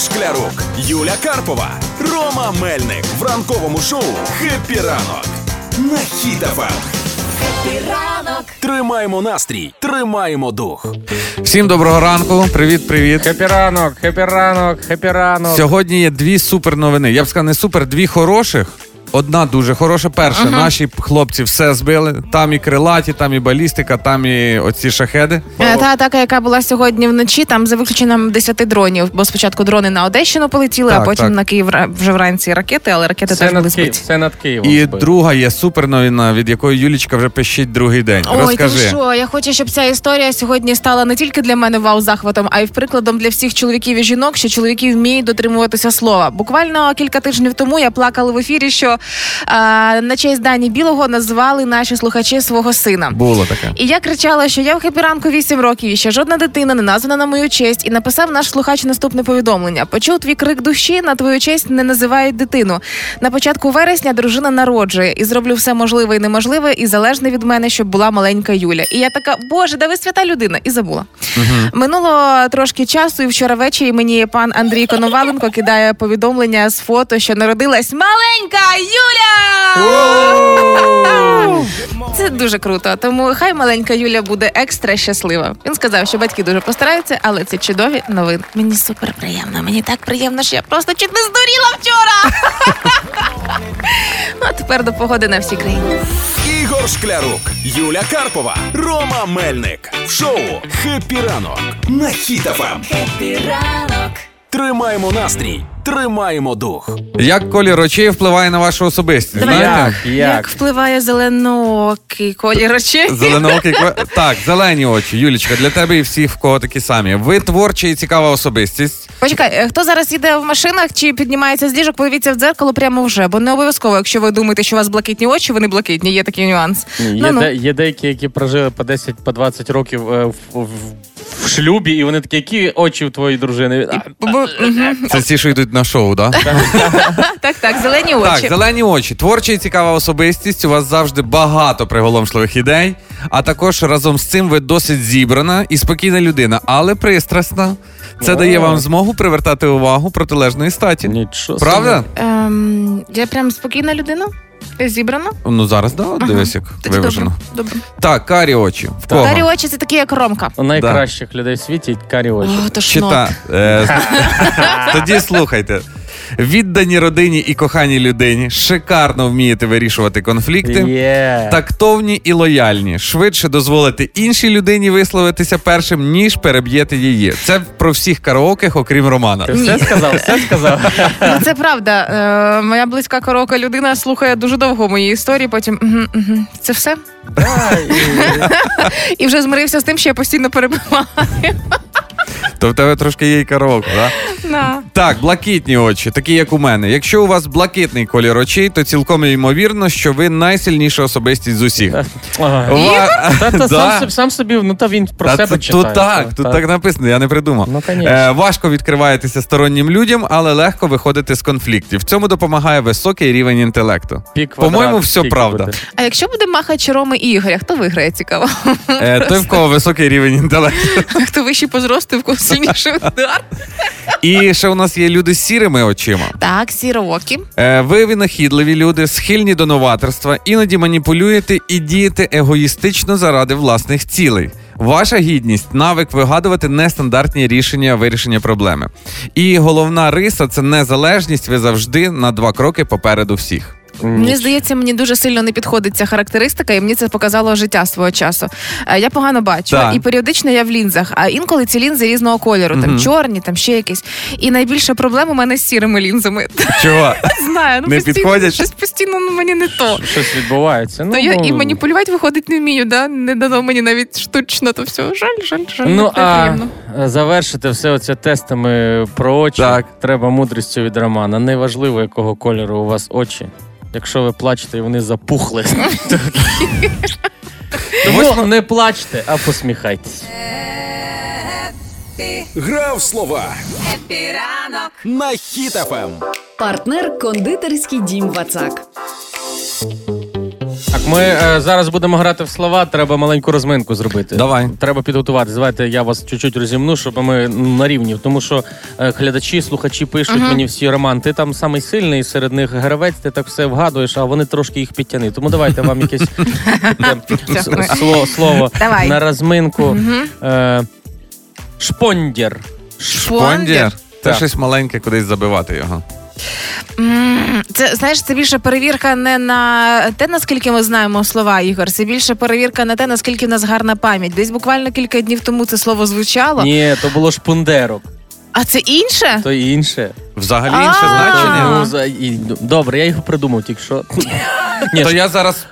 Шклярук, Юля Карпова, Рома Мельник в ранковому шоу «Хеппі ранок» на Хіт-ФМ. Тримаємо настрій, тримаємо дух. Всім доброго ранку. Привіт, привіт. Хепі ранок, хепі ранок, хепі ранок. Сьогодні є дві супер новини. Я б сказав, не супер, дві хороших. Одна дуже хороша. Перша, наші хлопці все збили. Там і крилаті, там і балістика, там і оці шахеди. Е, Та атака, яка була сьогодні вночі, там за виключенням 10 дронів, бо спочатку дрони на Одещину полетіли, Так, а потім так. на Київ ра- вже вранці ракети, але ракети Це теж були над, Київ, збиті. це над Києвом. І збито. друга є супер новина, від якої Юлічка вже пищить другий день. Ой, ти Розкажи. що? Я хочу, щоб ця історія сьогодні стала не тільки для мене вау захватом, а й прикладом для всіх чоловіків і жінок, що чоловіки вміють дотримуватися слова. Буквально кілька тижнів тому я плакала в ефірі, що а, на честь Дані Білого назвали наші слухачі свого сина. Було таке. І я кричала, що я в хепіранку 8 років і ще жодна дитина не названа на мою честь. І написав наш слухач наступне повідомлення: почув твій крик душі на твою честь не називають дитину. На початку вересня дружина народжує і зроблю все можливе і неможливе, і залежне від мене, щоб була маленька Юля. І я така, боже, да ви свята людина, і забула. Минуло трошки часу, і вчора ввечері мені пан Андрій Коноваленко кидає повідомлення з фото, що народилась маленька Юля. Це дуже круто. Тому хай маленька Юля буде екстра щаслива. Він сказав, що батьки дуже постараються, але це чудові новини. Мені супер приємно. Мені так приємно, що я просто чуть не здуріла вчора. А тепер до погоди на всій країні. Ігор Шклярук, Юля Карпова, Рома Мельник в шоу «Хеппі ранок» на Хіт-ФМ. Тримаємо настрій, тримаємо дух. Як колір очей впливає на вашу особистість? Давай. Знаєте? Як? Як, Як? впливає зеленоокий колір очей? Зеленоокий ква- Так, зелені очі. Юлічка, для тебе і всіх, в кого такі самі. Ви творча і цікава особистість. Почекай, е, хто зараз їде в машинах чи піднімається з ліжок, подивіться в дзеркало прямо вже, бо не обов'язково, якщо ви думаєте, що у вас блакитні очі, вони блакитні, є такий нюанс. Ні, Є, Ну-ну. де, є деякі, які прожили по 10 по 20 років е, в, в, в шлюбі, і вони такі, які очі у твоєї дружини. А, Бо- мгм. Це ті, що йдуть на шоу, так? Так, так, зелені очі. Так, зелені очі. Творча і цікава особистість. У вас завжди багато приголомшливих ідей. А також разом з цим ви досить зібрана і спокійна людина, але пристрасна. Це дає вам змогу привертати увагу протилежної статі. Нічого. Правда? Ем, я прям спокійна людина. Зібрана. Ну зараз да, от дивись, як Тоді виважено. добре. добре. Так, карі очі. В кого? Карі очі це такі, як ромка. У найкращих людей в світі карі очі. О, то Чита. Е, тоді слухайте. Віддані родині і коханій людині, шикарно вмієте вирішувати конфлікти. Є. Тактовні і лояльні, швидше дозволите іншій людині висловитися першим, ніж переб'єте її. Це про всіх караоких, окрім Романа. Ти все сказав, все сказав. Ну, це правда. Е, моя близька корока людина слухає дуже довго мої історії, потім «Мгм, мгм, це все. І- І вже змирився з тим, що я постійно перебиваю. То в тебе трошки є і караоке, да? Да. Так, блакитні очі, такі як у мене. Якщо у вас блакитний колір очей, то цілком ймовірно, що ви найсильніша особистість з усіх. Ага. Ва- Та, та, Да. сам, собі- сам собі, ну та він про Та себе тут, читає. тут так, тут так написано, я не придумав. Ну, конечно. Е, важко відкриваєтеся стороннім людям, але легко виходити з конфліктів. В цьому допомагає високий рівень інтелекту. Пік По-моєму, все скільки правда. буде? А якщо буде махач Роми і Ігоря, хто виграє? Цікаво. Е, той, в кого високий рівень інтелекту. Хто вищий по зросту, в кого сильніший удар? І ще у нас є люди з сірими очима. Так, сіровокі. Е, ви винахідливі люди, схильні до новаторства, іноді маніпулюєте і дієте егоїстично заради власних цілей. Ваша гідність навик вигадувати нестандартні рішення вирішення проблеми. І головна риса це незалежність. Ви завжди на два кроки попереду всіх. Мені здається, мені дуже сильно не підходить ця характеристика, і мені це показало життя свого часу. Е, Я погано бачу, Так. і періодично я в лінзах, а інколи ці лінзи різного кольору, там Мгм. чорні, там ще якісь. І найбільша проблема у мене з сірими лінзами. Чого? Не знаю, ну Не постійно, підходять? щось постійно ну, мені не то. Щось відбувається. Ну, То я ну, і маніпулювати виходить не вмію, да? не дано мені навіть штучно, то все. Жаль, жаль, жаль. Ну, а завершити все це тестами про очі Так. треба мудрістю від Романа. Неважливо, якого кольору у вас очі. Якщо ви плачете і вони запухли. Тому не плачте, а посміхайтесь. Грав слова на Хіт-ФМ. Партнер кондитерський дім Вацак. Ми е, зараз будемо грати в слова. Треба маленьку розминку зробити. Давай. Треба підготуватися. Давайте я вас чуть-чуть розімну, щоб ми на рівні. Тому що е, глядачі, слухачі пишуть мені всі Роман. Ти там самий сильний серед них гравець, ти так все вгадуєш, а вони трошки їх підтяни. Тому давайте вам якесь е, с- слово, слово Давай. на розминку. Е, Шпондір. Шпондір. Це Так. щось маленьке, кудись забивати його. Це знаєш, це більше перевірка не на те, наскільки ми знаємо слова, Ігор. Це більше перевірка на те, наскільки в нас гарна пам'ять. Десь буквально кілька днів тому це слово звучало. Ні, то було шпундерок, А це інше? то інше. Взагалі інше значення. Ну, за- і- Добре, я його придумав тільки що. Ні, То я зараз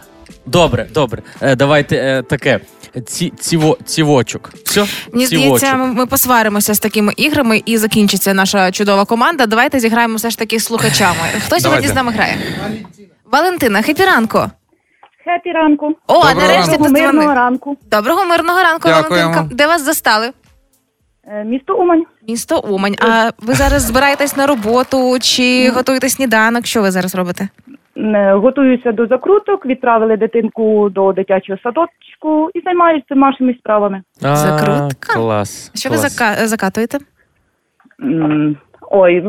Добре, добре. Е, давайте е, таке. Ці, ціво, цівочок. Все? Мені здається, ми, ми посваримося з такими іграми і закінчиться наша чудова команда. Давайте зіграємо все ж таки з слухачами. Хто сьогодні з нами грає? Валентина, хепі ранку. Хепі ранку. О, Доброго нарешті ранку. Мирного дозвонив. ранку. Доброго мирного ранку, Дякуємо. Валентинка. Де вас застали? Е, Місто Умань. Місто Умань. А ви зараз збираєтесь на роботу чи готуєте сніданок? Що ви зараз робите? Е, Готуюся до закруток, відправили дитинку до дитячого садочку і займаюся нашими справами. А, Закрутка? Клас. Що клас. ви зака- закатуєте? М, Ой,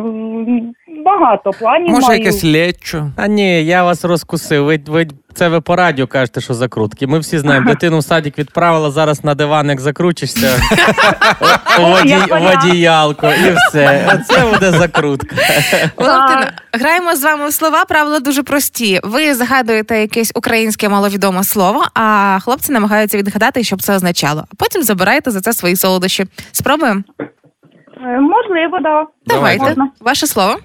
багато планів може маю. якесь лечо. А ні, я вас розкусив. Ви, ви, це ви по радіо кажете, що закрутки. Ми всі знаємо, дитину в садик відправила, зараз на диван, як закручишся. у воді- як варіант. в одіялко, і все. Оце буде закрутка. Валентина, граємо з вами в слова. Правила дуже прості. Ви загадуєте якесь українське маловідоме слово, а хлопці намагаються відгадати, що б це означало. А потім забираєте за це свої солодощі. Спробуємо? Е, Можливо, да. Давайте. Можна. Ваше слово.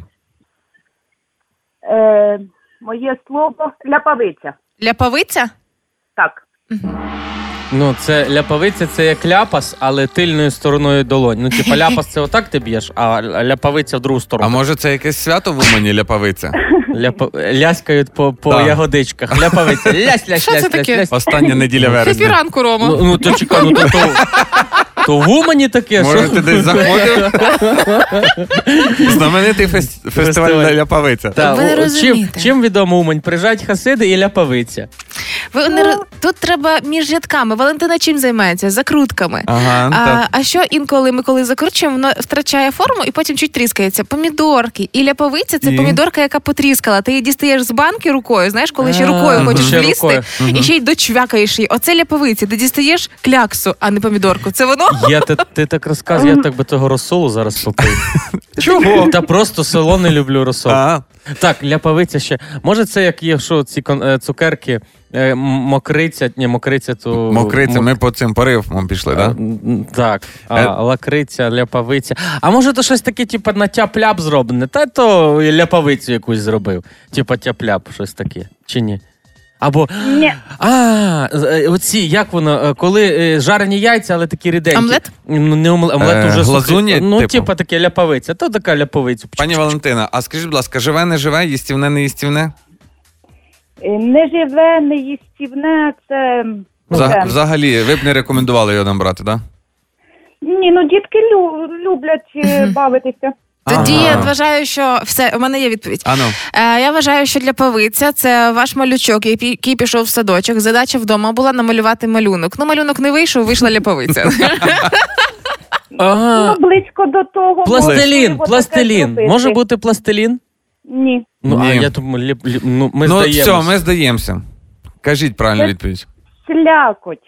Е, моє слово ляпавиця. Ляпавиця? Так. Ну, це ляпавиця, це як ляпас, але тильною стороною долонь. Ну, типа ляпас це отак ти б'єш, а ляпавиця в другу А сторону. може це якесь свято в Умані ляпавиця? Ляпа... Ляскають по, по Так. ягодичках. Ляпавиця. Лясь, лясь, Що це лясь, лясь, таке? лясь. Остання неділя Хепі вересня. ранку, Рома. Ну, ну то чекай, ну то, то, то в Умані таке, Може, що? ти десь заходив? Знаменитий фес- фестиваль Фестиваль. ляпавиця. Та, Ви не о, чим, розумієте. чим відомо Умань? Приїжджають хасиди і ляпавиця. Ви не тут треба між рядками. Валентина чим займається? Закрутками. Ага, А, так. а що інколи ми коли закручуємо, воно втрачає форму і потім чуть тріскається. Помідорки. І ляповиця це І? помідорка, яка потріскала. Ти її дістаєш з банки рукою, знаєш, коли ще рукою хочеш влізти, і ще й дочвякаєш її. Оце ляповиця. Ти дістаєш кляксу, а не помідорку. Це воно? Я, ти, ти так розказуєш, я так би того розсолу зараз попив. Чого? Та просто село не люблю розсол. Так, ляпавиця ще. Може, це як є, що ці е, цукерки мокриця, ні, мокриця, то. мокриця, ми по цим поривам пішли, так? Так, а, Е. лакриця, ляпавиця. А може, то щось таке, типу, на тяп-ляп зроблене? Та то ляпавицю якусь зробив. Типа тяп-ляп, щось таке. Чи ні? Або. Ні. А, е, оці, як воно, е, коли е, жарені яйця, але такі ріденькі. Омлет? Ну, не омлет, омлет Е, уже сухий. глазуні, Ну, типу? типа таке ляпавиця. То така ляпавиця. Пані Валентина, а скажіть, будь ласка, живе, не живе, їстівне, не їстівне? Е, Не живе, не їстівне, це. Взаг- Взагалі, ви б не рекомендували його нам брати, так? Ні, ну дітки лю- люблять е, бавитися. Тоді Ага. я вважаю, що все, у мене є відповідь. А ну. Е, я вважаю, що для павиця це ваш малючок, який який пішов в садочок. Задача вдома була намалювати малюнок. Ну, малюнок не вийшов, вийшла ляпавиця. Ага. Ну, близько до того. Пластилін, можливо, таке пластилін. зробити. Може бути пластилін? Ні. Ну, а Ні. я думаю, ліп, ліп, ну, ми ну, здаємо. все, ми здаємося. Кажіть правильну відповідь. Слякоть.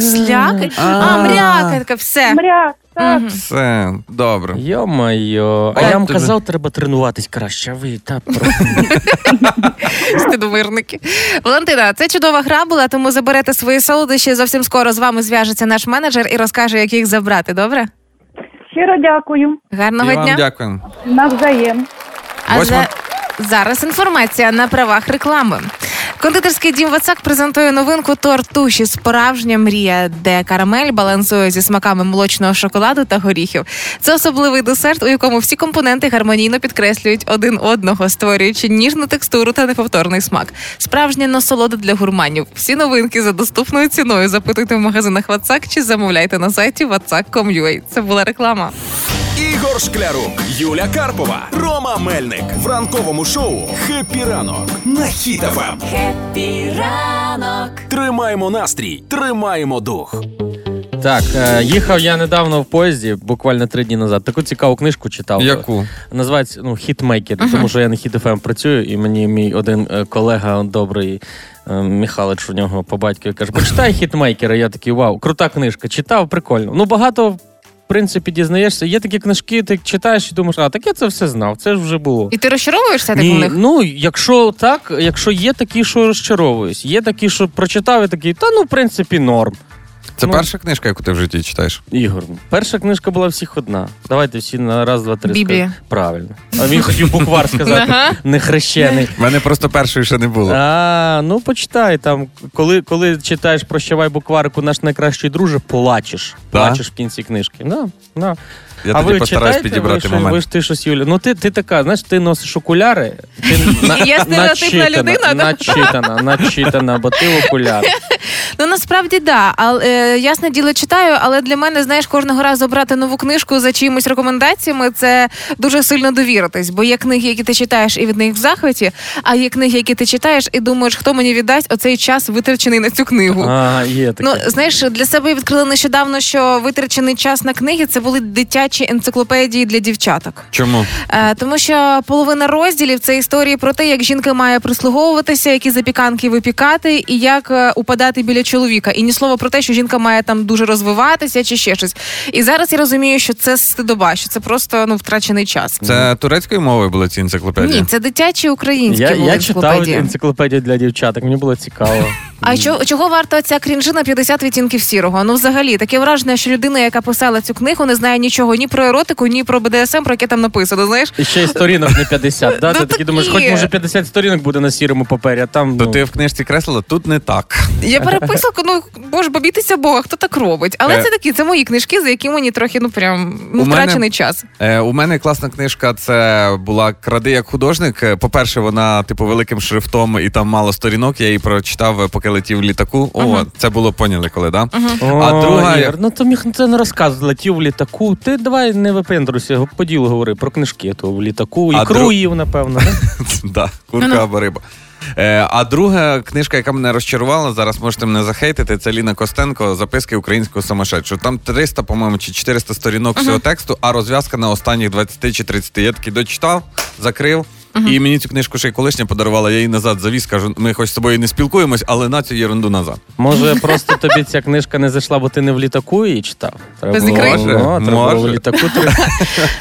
Слякоть? А. А, мрякотка, все. Мряк, так. Мгм. Все, добре. Йо-майо. А От я вам тобі. казав, треба тренуватись краще, а ви та про- Стидомирники. Валентина, це чудова гра була, тому заберете свої солодощі. Зовсім скоро з вами зв'яжеться наш менеджер і розкаже, як їх забрати. Добре? Щиро дякую. Гарного І вам дня. дякуємо. Навзаєм. А за... зараз інформація на правах реклами. Кондитерський дім Вацак презентує новинку торт туші Справжня мрія, де карамель балансує зі смаками молочного шоколаду та горіхів. Це особливий десерт, у якому всі компоненти гармонійно підкреслюють один одного, створюючи ніжну текстуру та неповторний смак. Справжня насолода для гурманів. Всі новинки за доступною ціною. Запитуйте в магазинах Вацак чи замовляйте на сайті vatsak.com.ua. Це була реклама. Шклярук, Юля Карпова, Рома Мельник в ранковому шоу «Хеппі ранок» на Хіт-ФМ. Хеппі ранок. Тримаємо настрій, тримаємо дух. Так, е, їхав я недавно в поїзді, буквально три дні назад. Таку цікаву книжку читав. Яку? Називається ну, хітмейкер, тому що я на хіт ФМ працюю, і мені мій один е, колега добрий. е, Михайлович у нього по батькові каже: почитай хітмейкера. Я такий вау, крута книжка. Читав, прикольно. Ну багато, принципі, дізнаєшся. Є такі книжки, ти читаєш і думаєш, а так я це все знав, це ж вже було. І ти розчаровуєшся так в Ні, них? ну якщо так, якщо є такі, що розчаровуюсь, є такі, що прочитав і такий, та ну в принципі норм. Це Ну. перша книжка, яку ти в житті читаєш. Ігор, перша книжка була всіх одна. Давайте всі на раз, два, три. Біблія. Правильно. А він хотів буквар сказати, не хрещений. У мене просто першої ще не було. А, ну почитай там, коли, коли читаєш прощавай букварику, наш найкращий друже, плачеш. Плачеш в кінці книжки. Да, да. Я а тоді ви постараюсь читаєте, підібрати ви, момент. Ви ж ти щось, Юля. Ну ти, ти така, знаєш, ти носиш окуляри. Ти на, Я стереотипна людина. Начитана, начитана, бо ти в окуляри. Ну насправді да. Але е, ясне діло читаю, але для мене, знаєш, кожного разу брати нову книжку за чиїмось рекомендаціями це дуже сильно довіритись. Бо є книги, які ти читаєш і від них в захваті, а є книги, які ти читаєш, і думаєш, хто мені віддасть оцей час витрачений на цю книгу. А, є таке. Ну, знаєш, для себе я відкрила нещодавно, що витрачений час на книги це були дитячі енциклопедії для дівчаток. Чому? Е, тому що половина розділів це історії про те, як жінка має прислуговуватися, які запіканки випікати, і як е, упадати біля чоловіка. І ні слова про те, що жінка має там дуже розвиватися чи ще щось. І зараз я розумію, що це стидоба, що це просто ну втрачений час. Це турецькою мовою були ці енциклопедії? Ні, це дитячі українські я, були я читав енциклопедії. для дівчаток, мені було цікаво. А чого, чого варта ця крінжина 50 відтінків сірого? Ну, взагалі, таке враження, що людина, яка писала цю книгу, не знає нічого ні про еротику, ні про БДСМ, про яке там написано. Знаєш, І ще й сторінок не 50. Да? Ну, Ти такий думаєш, хоч може 50 сторінок буде на сірому папері, а там. То ну, ти в книжці креслила, тут не так. я переписалку, ну боже, побійтеся Бога, хто так робить? Але Е. це такі, це мої книжки, за які мені трохи ну прям ну У мене- втрачений час. Е, у мене класна книжка. Це була кради як художник. Е, По-перше, вона типу великим шрифтом і там мало сторінок. Я її прочитав, е, поки летів в літаку. О, це було поняли, коли да? О, А друга- Ігор, ну то міг це не розказ, летів в літаку. Ти давай не випендруйся, по ділу говори про книжки, то в літаку, А ікру дру- їв, напевно. да? курка або риба. Е, а друга книжка, яка мене розчарувала, зараз можете мене захейтити, це Ліна Костенко Записки українського самошедшого. Там 300, по-моєму, чи 400 сторінок всього тексту, а розв'язка на останніх 20 чи 30. Я такий дочитав, закрив. І мені цю книжку ще й колишня подарувала, я її назад завіз, кажу, ми хоч з тобою не спілкуємось, але на цю ерунду назад. Може, просто тобі ця книжка не зайшла, бо ти не в літаку її читав? Треба Без було- ікри? Ну, треба було в літаку. три-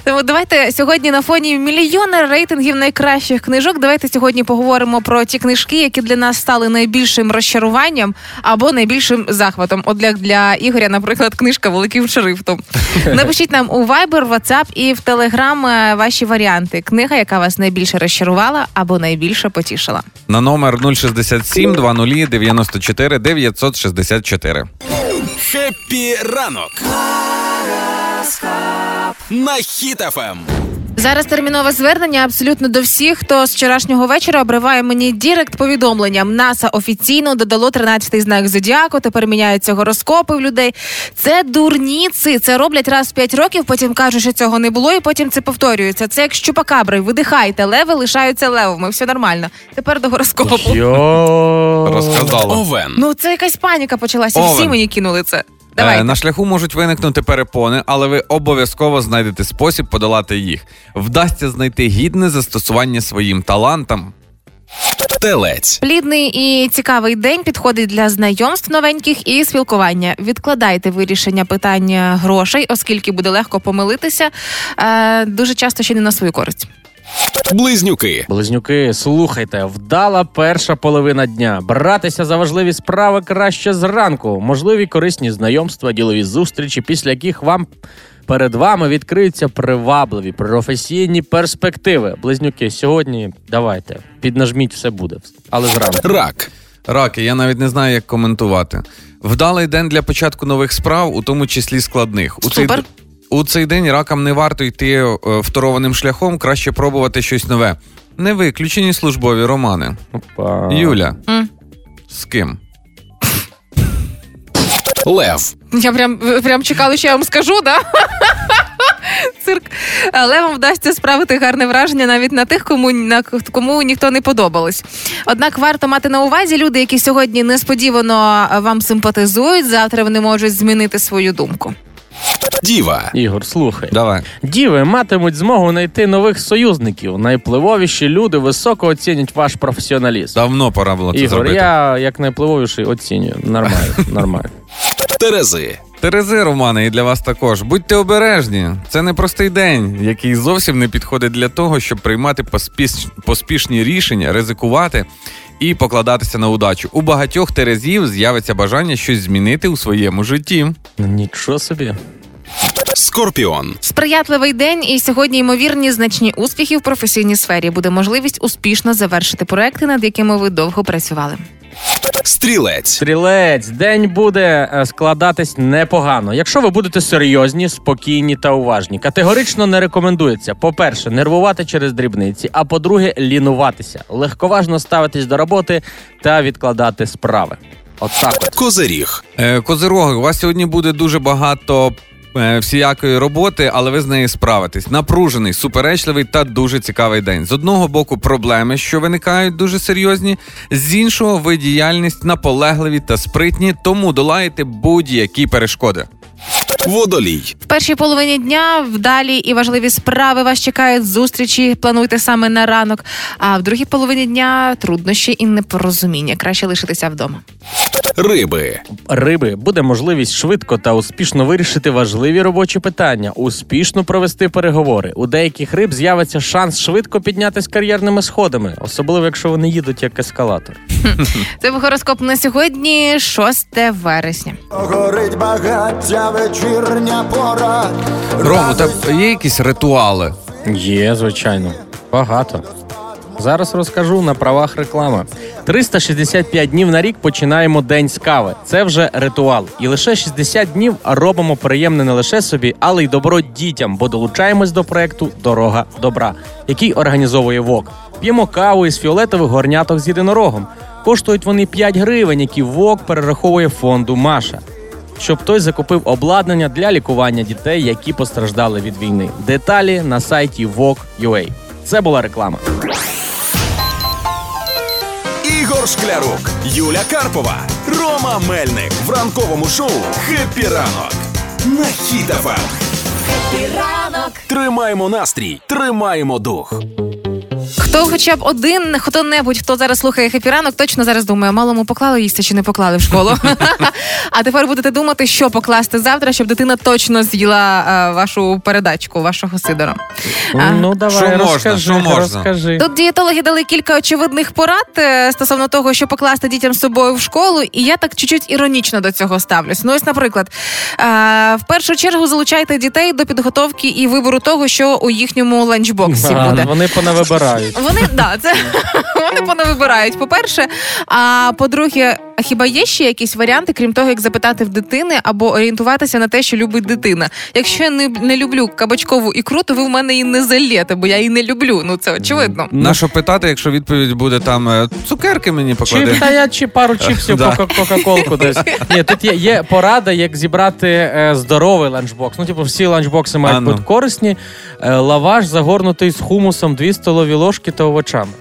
Тому давайте сьогодні на фоні мільйона рейтингів найкращих книжок. Давайте сьогодні поговоримо про ті книжки, які для нас стали найбільшим розчаруванням або найбільшим захватом. От для, для Ігоря, наприклад, книжка великим шрифтом. Напишіть нам у Viber, WhatsApp і в Telegram е, ваші варіанти. Книга, яка вас найбільше розчарувала або найбільше потішила. На номер 067 00 94 964. Хеппі ранок. На Хіт-ФМ. Зараз термінове звернення абсолютно до всіх, хто з вчорашнього вечора обриває мені direct повідомленням. НАСА офіційно додало 13-й знак зодіаку. Тепер міняються гороскопи в людей. Це дурніці. Це роблять раз в 5 років. Потім кажуть, що цього не було, і потім це повторюється. Це як чупакабри. Видихайте, леви лишаються левами. Все нормально. Тепер до гороскопу. Йо. Розказала. Овен. Ну це якась паніка почалася. Всі мені кинули це. Е, Давай. на шляху можуть виникнути перепони, але ви обов'язково знайдете спосіб подолати їх. Вдасться знайти гідне застосування своїм талантам. Телець. Плідний і цікавий день підходить для знайомств новеньких і спілкування. Відкладайте вирішення питання грошей, оскільки буде легко помилитися. Е, дуже часто ще не на свою користь. Близнюки. Близнюки, слухайте, вдала перша половина дня. Братися за важливі справи краще зранку. Можливі корисні знайомства, ділові зустрічі, після яких вам перед вами відкриються привабливі професійні перспективи. Близнюки, сьогодні давайте піднажміть, все буде, але зранку. Рак. Раки, я навіть не знаю, як коментувати. Вдалий день для початку нових справ, у тому числі складних. У цей, Супер. У цей день ракам не варто йти е, второваним шляхом, краще пробувати щось нове. Не виключені службові романи. Опа. Юля. М. З ким? Лев. Я прям, прям чекали, що я вам скажу, да? Цирк. Але вам вдасться справити гарне враження навіть на тих, кому на кому ніхто не подобалось. Однак варто мати на увазі люди, які сьогодні несподівано вам симпатизують. Завтра вони можуть змінити свою думку. Діва. Ігор, слухай. Давай. Діви матимуть змогу знайти нових союзників. Найпливовіші люди високо оцінять ваш професіоналізм. Давно пора було це Ігор, зробити. я як найпливовіший оцінюю. Нормально, нормально. Терези. Терези, Романе, і для вас також. Будьте обережні. Це непростий день, який зовсім не підходить для того, щоб приймати поспіш... поспішні рішення, ризикувати і покладатися на удачу. У багатьох терезів з'явиться бажання щось змінити у своєму житті. Ну, Нічого собі. Скорпіон. Сприятливий день, і сьогодні ймовірні значні успіхи в професійній сфері. Буде можливість успішно завершити проекти, над якими ви довго працювали. Стрілець. Стрілець, день буде е, складатись непогано. Якщо ви будете серйозні, спокійні та уважні. Категорично не рекомендується. По-перше, нервувати через дрібниці, а по-друге, лінуватися, легковажно ставитись до роботи та відкладати справи. От так от. Козиріг. Е, Козироги, у вас сьогодні буде дуже багато. Е, Всіякої роботи, але ви з нею справитесь. Напружений, суперечливий та дуже цікавий день. З одного боку, проблеми, що виникають дуже серйозні, з іншого, ви діяльність наполегливі та спритні, тому долаєте будь-які перешкоди. Водолій. В першій половині дня вдалі і важливі справи вас чекають зустрічі. Плануйте саме на ранок. А в другій половині дня труднощі і непорозуміння. Краще лишитися вдома. Риби. Риби буде можливість швидко та успішно вирішити важливі робочі питання, успішно провести переговори. У деяких риб з'явиться шанс швидко піднятись кар'єрними сходами, особливо якщо вони їдуть як ескалатор. Це був гороскоп на сьогодні, 6 вересня. Горить багаття вечірня пора. Ром, у тебе є якісь ритуали? Є, звичайно, багато. Зараз розкажу на правах реклами. 365 днів на рік починаємо день з кави. Це вже ритуал. І лише 60 днів робимо приємне не лише собі, але й добро дітям, бо долучаємось до проекту Дорога добра, який організовує ВОК. П'ємо каву із фіолетових горняток з єдинорогом. Коштують вони 5 гривень, які ВОК перераховує фонду Маша. Щоб той закупив обладнання для лікування дітей, які постраждали від війни. Деталі на сайті WOG.ua. Це була реклама. Ігор Шклярук. Юля Карпова. Рома Мельник. В ранковому шоу «Хеппі ранок». На Хіт-ФМ. Ранок Тримаємо настрій, тримаємо дух. Хто хоча б один, хто-небудь, хто зараз слухає «Хеппі ранок, точно зараз думає, малому поклали їсти чи не поклали в школу. а тепер будете думати, що покласти завтра, щоб дитина точно з'їла е, вашу передачку, вашого Сидора. Ну давай Що можна, розкажи, що можна? розкажи. Тут дієтологи дали кілька очевидних порад е, стосовно того, що покласти дітям з собою в школу, і я так чуть-чуть іронічно до цього ставлюсь. Ну, ось, наприклад, е, в першу чергу залучайте дітей до підготовки і вибору того, що у їхньому ланчбоксі А, буде. Вони понавибирають. Вони да, це вони понавибирають. По-перше, а по-друге, а хіба є ще якісь варіанти, крім того, як запитати в дитини або орієнтуватися на те, що любить дитина? Якщо я не, не люблю кабачкову ікру, то ви в мене її не залєте, бо я її не люблю. Ну це очевидно. На що питати, якщо відповідь буде там е, цукерки мені поклади? Чіп, та я чи пару чіпсів Да. кока-колку десь. Ні, тут є, є порада, як зібрати е, здоровий ланчбокс. Ну, типу, всі ланчбокси мають А, ну. бути корисні. Е, лаваш загорнутий з хумусом, 2 столові ложки та овочами.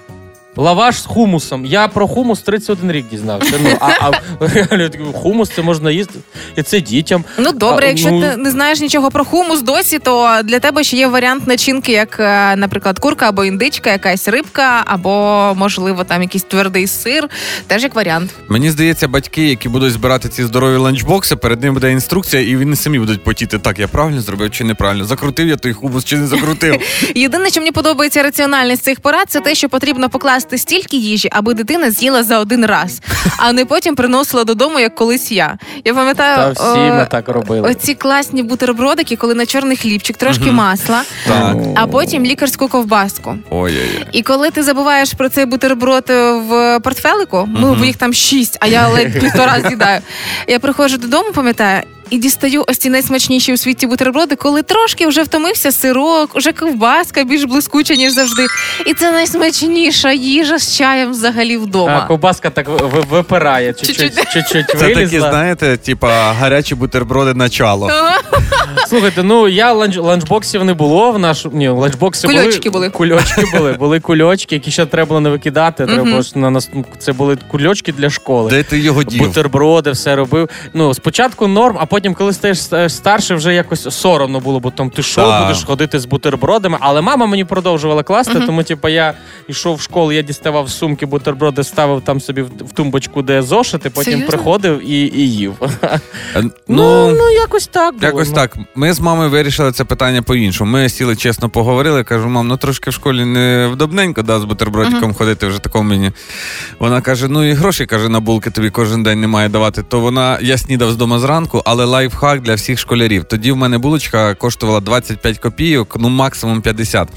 Лаваш з хумусом. Я про хумус 31 рік дізнався. Ну, а, а хумус це можна їсти. І це дітям. Ну добре, А, якщо ну- ти не знаєш нічого про хумус досі, то для тебе ще є варіант начинки, як, е, наприклад, курка або індичка, якась рибка, або можливо там якийсь твердий сир. Теж як варіант. Мені здається, батьки, які будуть збирати ці здорові ланчбокси, перед ним буде інструкція, і вони самі будуть потіти. Так, я правильно зробив чи неправильно? Закрутив я той хубус чи не закрутив? Єдине, що мені подобається раціональність цих порад, це те, що потрібно покласти стільки їжі, аби дитина з'їла за один раз, а не потім приносила додому, як колись я. Я Та пам'ятаю. всі е, ми так робили. Оці класні бутербродики, коли на чорний хлібчик, трошки масла, Так. а потім лікарську ковбаску. Ой-ой-ой. І коли ти забуваєш про цей бутерброд е, в портфелику, ну їх там шість, а я ледь півтора з'їдаю. Я приходжу додому, пам'ятаю, і дістаю ось ці найсмачніші у світі бутерброди, коли трошки вже втомився сирок, уже ковбаска більш блискуча, ніж завжди. І це найсмачніша їжа з чаєм взагалі вдома. А, ковбаска так ви- ви- випирає, чуть-чуть, Чуть-чуть. чуть-чуть Це такі, вилізла. знаєте, типа гарячі бутерброди начало. Слухайте, ну я ланч, ланчбоксів не було в наш. Ні, ланчбокси Кульочки були. Кульочки були. Були кульочки, які ще треба було не викидати. Треба було ж на нас. Це були кульочки для школи. Де ти його дів? Бутерброди, все робив. Ну, спочатку норм, а потім, коли стаєш старше, вже якось соромно було, бо там ти що Так. будеш ходити з бутербродами. Але мама мені продовжувала класти, тому типу, я йшов в школу, я діставав з сумки бутерброди, ставив там собі в, тумбочку, де зошити, потім Серйозно? приходив і, і їв. Е, Ну, Ну, ну якось так. Було. якось ну. так. Ми з мамою вирішили це питання по-іншому. Ми сіли чесно поговорили. Кажу, мам, ну трошки в школі не вдобненько да, з бутербродиком ходити вже такому мені. Вона каже: ну і гроші каже, на булки тобі кожен день немає давати. То вона я снідав з дому зранку, але лайфхак для всіх школярів. Тоді в мене булочка коштувала 25 копійок, ну максимум 50.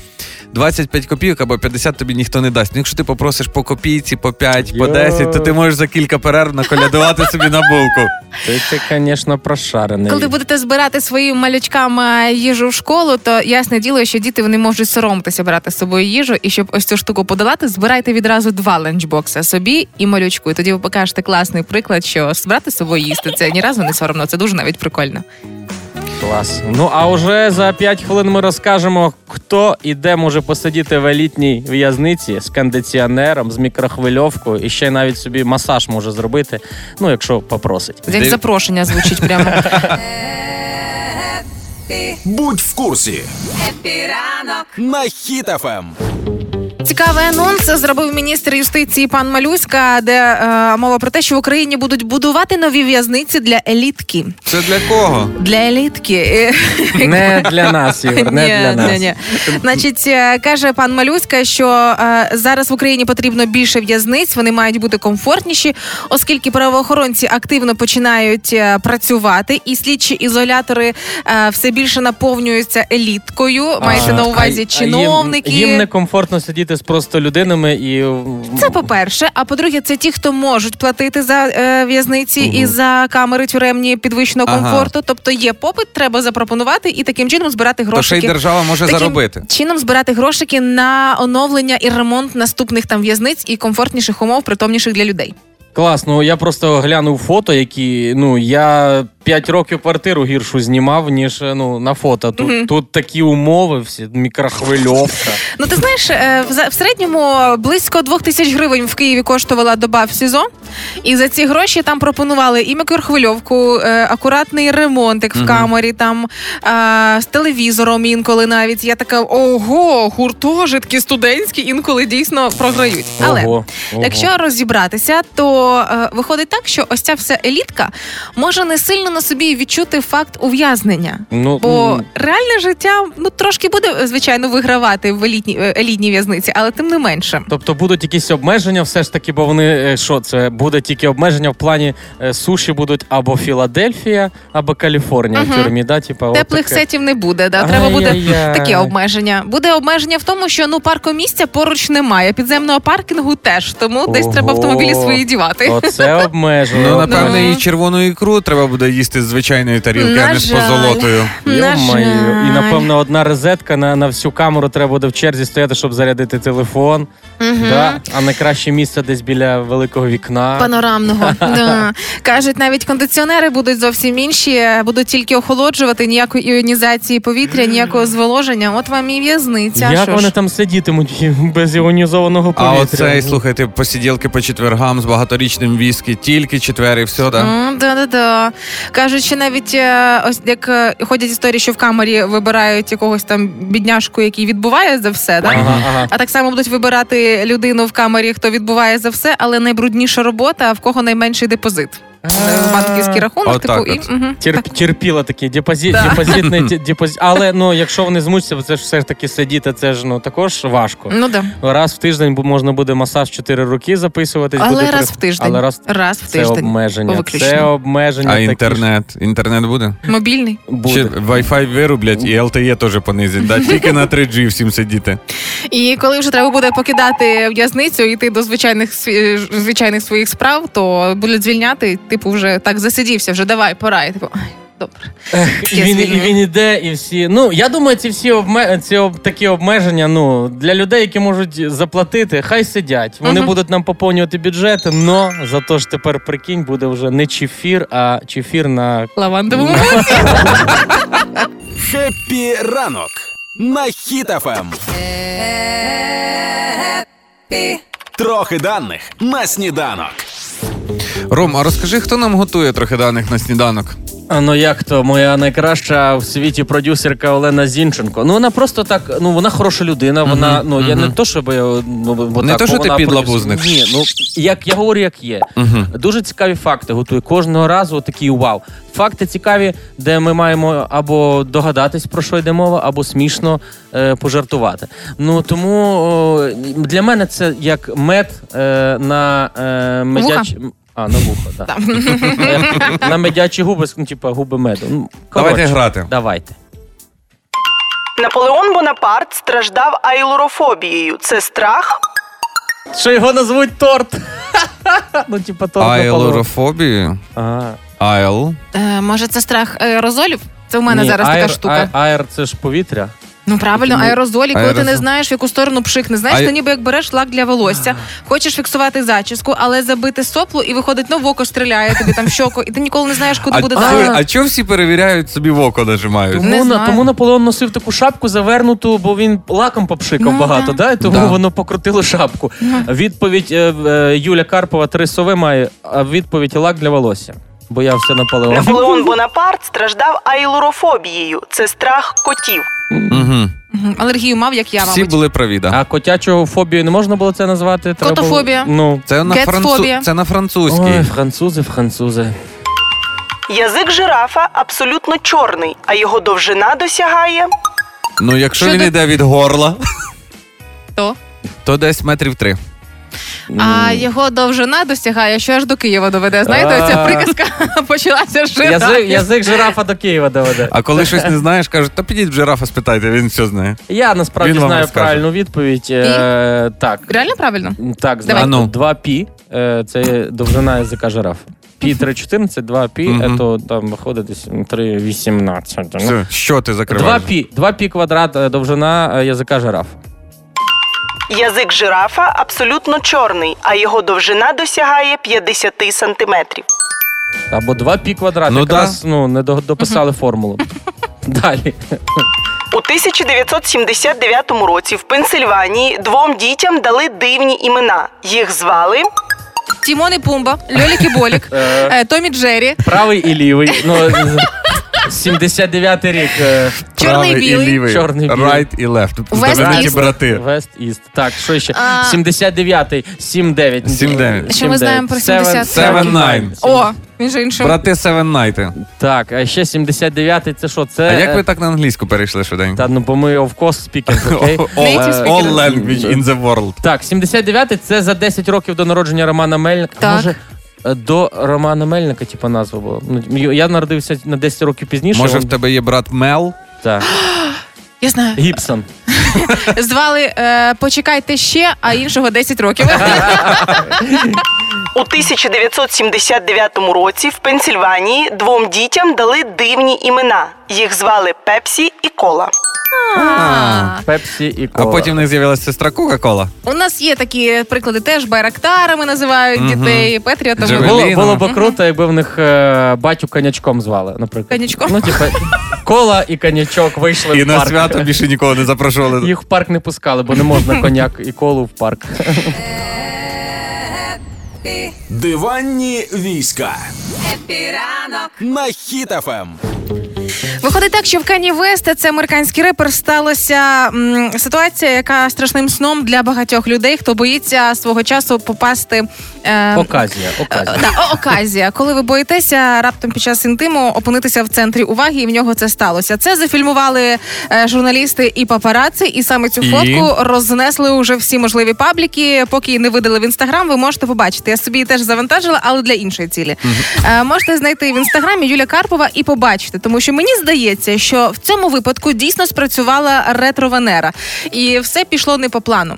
25 копійок або 50 тобі ніхто не дасть. Ну, якщо ти попросиш по копійці, по 5, по Йо. 10, то ти можеш за кілька перерв наколядувати собі на булку. Ти, ти, звісно, прошарений. Коли будете збирати своїм малючкам е, їжу в школу, то ясне діло, що діти вони можуть соромитися брати з собою їжу. І щоб ось цю штуку подолати, збирайте відразу два ланчбокса собі і малючку. І тоді ви покажете класний приклад, що збирати з собою їсти це ні разу не соромно, це дуже навіть прикольно. Клас. Ну а вже за 5 хвилин ми розкажемо, хто і де може посидіти в елітній в'язниці з кондиціонером, з мікрохвильовкою і ще навіть собі масаж може зробити. Ну, якщо попросить. Як запрошення звучить прямо. Будь в курсі Епіранок. на Ем. Цікавий анонс зробив міністр юстиції пан Малюська, де е, мова про те, що в Україні будуть будувати нові в'язниці для елітки. Це для кого? Для елітки. Не для нас, Ігор, не для нас. Ні, ні. Значить, е, каже пан Малюська, що е, зараз в Україні потрібно більше в'язниць, вони мають бути комфортніші, оскільки правоохоронці активно починають е, працювати, і слідчі ізолятори е, все більше наповнюються еліткою. Мається на увазі а- а їм- чиновники. Їм, некомфортно сидіти з просто людинами і Це по-перше. А по-друге, це ті, хто можуть платити за е, в'язниці і за камери тюремні підвищеного Ага. комфорту. Тобто є попит, треба запропонувати і таким чином збирати То ще й держава може Таким заробити. чином збирати грошики на оновлення і ремонт наступних там в'язниць і комфортніших умов, притомніших для людей. Клас, ну я просто глянув фото, які ну я 5 років квартиру гіршу знімав, ніж е, ну на фото. Тут, тут такі умови, всі мікрохвильовка. Ну ти знаєш, е, в середньому близько двох тисяч гривень в Києві коштувала доба в СІЗО, і за ці гроші там пропонували і мікрохвильовку, е, акуратний ремонтик в камері, там е, з телевізором інколи навіть. Я така ого, гуртожитки студентські інколи дійсно програють. Але Ого, ого. якщо розібратися, то виходить так, що ось ця вся елітка може не сильно на собі відчути факт ув'язнення. Ну, Бо м, реальне життя ну трошки буде звичайно вигравати в елітній е, елітній в'язниці, але тим не менше. Тобто будуть якісь обмеження, все ж таки, бо вони е, що це буде тільки обмеження в плані е, суші будуть або Філадельфія, або Каліфорнія в тюрмі. Да? Типа, Теплих таке. сетів не буде. Да? Треба буде таке обмеження. Буде обмеження в тому, що ну паркомісця поруч немає, підземного паркінгу теж. Тому десь треба автомобілі свої дівати. Оце обмеження. Ну, От напевно, Ну. і червону ікру треба буде їсти з звичайної тарілки, На а не з жаль. позолотою. На Йо-моє. жаль. І напевно одна розетка на, на всю камеру треба буде в черзі стояти, щоб зарядити телефон. Да? А найкраще місце десь біля великого вікна. Панорамного да. кажуть, навіть кондиціонери будуть зовсім інші, будуть тільки охолоджувати ніякої іонізації повітря, ніякого зволоження. От вам і в'язниця. Як що вони ж. там сидітимуть без іонізованого А повітря? оцей, слухайте, посиділки по четвергам з багаторічним віскі, тільки четвер і все, так? Ну, да, да, да. Кажуть, що навіть е, ось як е, ходять історії, що в камері вибирають якогось там бідняшку, який відбуває за все, да? Ага, ага. А так само будуть вибирати людину в камері, хто відбуває за все, але найбрудніша робота, в кого найменший депозит. Е, Банківський рахунок, Отак типу, і от. угу. Терп, терпіла такі депозит, Да. депозитний депозит. Але ну, якщо вони змучаться, це ж все ж таки сидіти, це ж ну також важко. Ну да. Раз в тиждень можна буде масаж 4 роки записуватись. Але буде раз при- в тиждень. Але раз, Раз в це обмеження. Виключно. Це обмеження. А такі ж інтернет? Інтернет буде? Мобільний. буде. Чи Wi-Fi вирублять і LTE теж понизять, да? тільки на 3G всім сидіти. І коли вже треба буде покидати в'язницю і йти до звичайних звичайних своїх справ, то будуть звільняти, типу, вже так засидівся, вже давай, пора. І, типу, «Ай, Добре. І він, і він іде, і всі. Ну, я думаю, ці всі обме... ці об... такі обмеження ну, для людей, які можуть заплатити, хай сидять. Вони Мгм. будуть нам поповнювати бюджети, но зато ж тепер прикинь, буде вже не чефір, а чефір на Лавандовому Хеппі ранок на Ем. Хіт-ФМ. Трохи даних на сніданок. Ром, а розкажи, хто нам готує трохи даних на сніданок? А ну як то моя найкраща в світі продюсерка Олена Зінченко. Ну вона просто так, ну вона хороша людина. Вона Мгм, ну я мгм. не то, щоб я, ну, бо Не так, то, що бо ти вона підлабузник. продюсер. Ні, ну як я говорю, як є. Угу. Дуже цікаві факти готує. Кожного разу такий вау. Факти цікаві, де ми маємо або догадатись, про що йде мова, або смішно е, пожартувати. Ну тому о, для мене це як мед е, на е, медяч... А, на вухо, так. Е, на медячі губи, ну, типа губи меду. Ну, Давайте грати. Давайте. Наполеон Бонапарт страждав айлурофобією. Це страх. Що його назвуть торт? ну, типа торт Наполеон. Айлорофобію. Ага. Айл. Е, Може, це страх аерозолів? Це в мене Ні, зараз аер- така штука. а- Аер це ж повітря. Ну правильно, Ну, аерозолі, коли ти не знаєш, в яку сторону пшикне. Знаєш, А- ти ніби як береш лак для волосся, хочеш фіксувати зачіску, але забити соплу і виходить, ну в око стріляє тобі там в щоку, і ти ніколи не знаєш, куди А, буде а, далі. а чого всі перевіряють собі в око нажимають? Не Тому, на, знаю. тому Наполеон носив таку шапку завернуту, бо він лаком попшикав Ну, багато, да. да. і тому Да. воно покрутило шапку. Відповідь е, е, Юля Карпова три сови має, а відповідь лак для волосся. Боявся Наполеон. Наполеон Бонапарт страждав айлурофобією. Це страх котів. Угу. Мгм. Алергію мав, як я, Всі мабуть. були праві, да. А котячу фобію не можна було це назвати? Треба було- Котофобія. Ну. Це на, Кетфобія. францу... це на французькій. Ой, французи, французи. Язик жирафа абсолютно чорний, а його довжина досягає. Ну, якщо Що він ти- йде від горла, То? то десь метрів три. А його довжина досягає, що аж до Києва доведе. Знаєте, ця приказка почалася з Язик, жирафів. язик жирафа до Києва доведе. А коли щось не знаєш, кажуть, та підіть в жирафа, спитайте, він все знає. Я насправді Він вам знаю розкаже. правильну відповідь. Е, так. Реально правильно? Так, Давай. знаю. А ну. 2 пі е, це довжина язика жирафа. Пі 3,14, 2 пі, Мгм. е, то там виходить десь 3,18. Ну, Все, що ти 2 закриваєш? пі, 2 пі квадрат е, довжина е, язика жирафа. Язик жирафа абсолютно чорний, а його довжина досягає 50 сантиметрів. Або 2 пі квадрат. Ну Якраз ну, не до- дописали формулу. Далі. У 1979 році в Пенсильванії двом дітям дали дивні імена. Їх звали Тімон і Пумба, Льолік і Болік, е, Томі Джері, Правий і лівий. Ну, 79-й рік. е, чорний і білий. лівий. Чорний і білий. Right і left. Тобто West East. брати. Вест Іст. Так, що ще? А. 79-й, 7-9. 7-9. Що ми знаємо про 70? Seven Nine. О, між іншим. Брати Seven Night. Так, а ще 79-й, це що? Це... А як ви е, так на англійську перейшли швиденько? Та ну, бо ми of course speaking, окей? All, Native all speaker. language in the world. Так, 79-й це за 10 років до народження Романа Мельника. Так. Може, до Романа Мельника, типу, назва була. Ну, я народився на 10 років пізніше. Може, в тебе є брат Мел? Так. Я знаю. Гібсон. Звали е, Почекайте ще, а іншого 10 років. у 1979 році в Пенсильванії двом дітям дали дивні імена. Їх звали Пепсі і Кола. Пепсі і А кола. потім в них з'явилася сестра Кока-Кола. У нас є такі приклади теж байрактарами називають Мгм. дітей, Петріотами. Джавелін. Було, було б круто, якби в них е, батю конячком звали, наприклад. Конячком? Ну, типу, кола і конячок вийшли І в на парк. свято більше нікого не запрошували. Їх в парк не пускали, бо не можна коняк і колу в парк. Диванні війська Епіранок. на Ем. Виходить так, що в Кані Веста, це американський репер, сталася м, ситуація, яка страшним сном для багатьох людей, хто боїться свого часу попасти. Е, Оказія, Е, оказія. Да, оказія, коли ви боїтеся раптом під час інтиму опинитися в центрі уваги, і в нього це сталося. Це зафільмували е, журналісти і папараци, і саме цю І? фотку рознесли уже всі можливі пабліки. Поки її не видали в інстаграм, ви можете побачити. Я собі її теж завантажила, але для іншої цілі. Е, можете знайти в інстаграмі Юля Карпова і побачити, тому що мені здається. Здається, що в цьому випадку дійсно спрацювала ретро-Венера, і все пішло не по плану.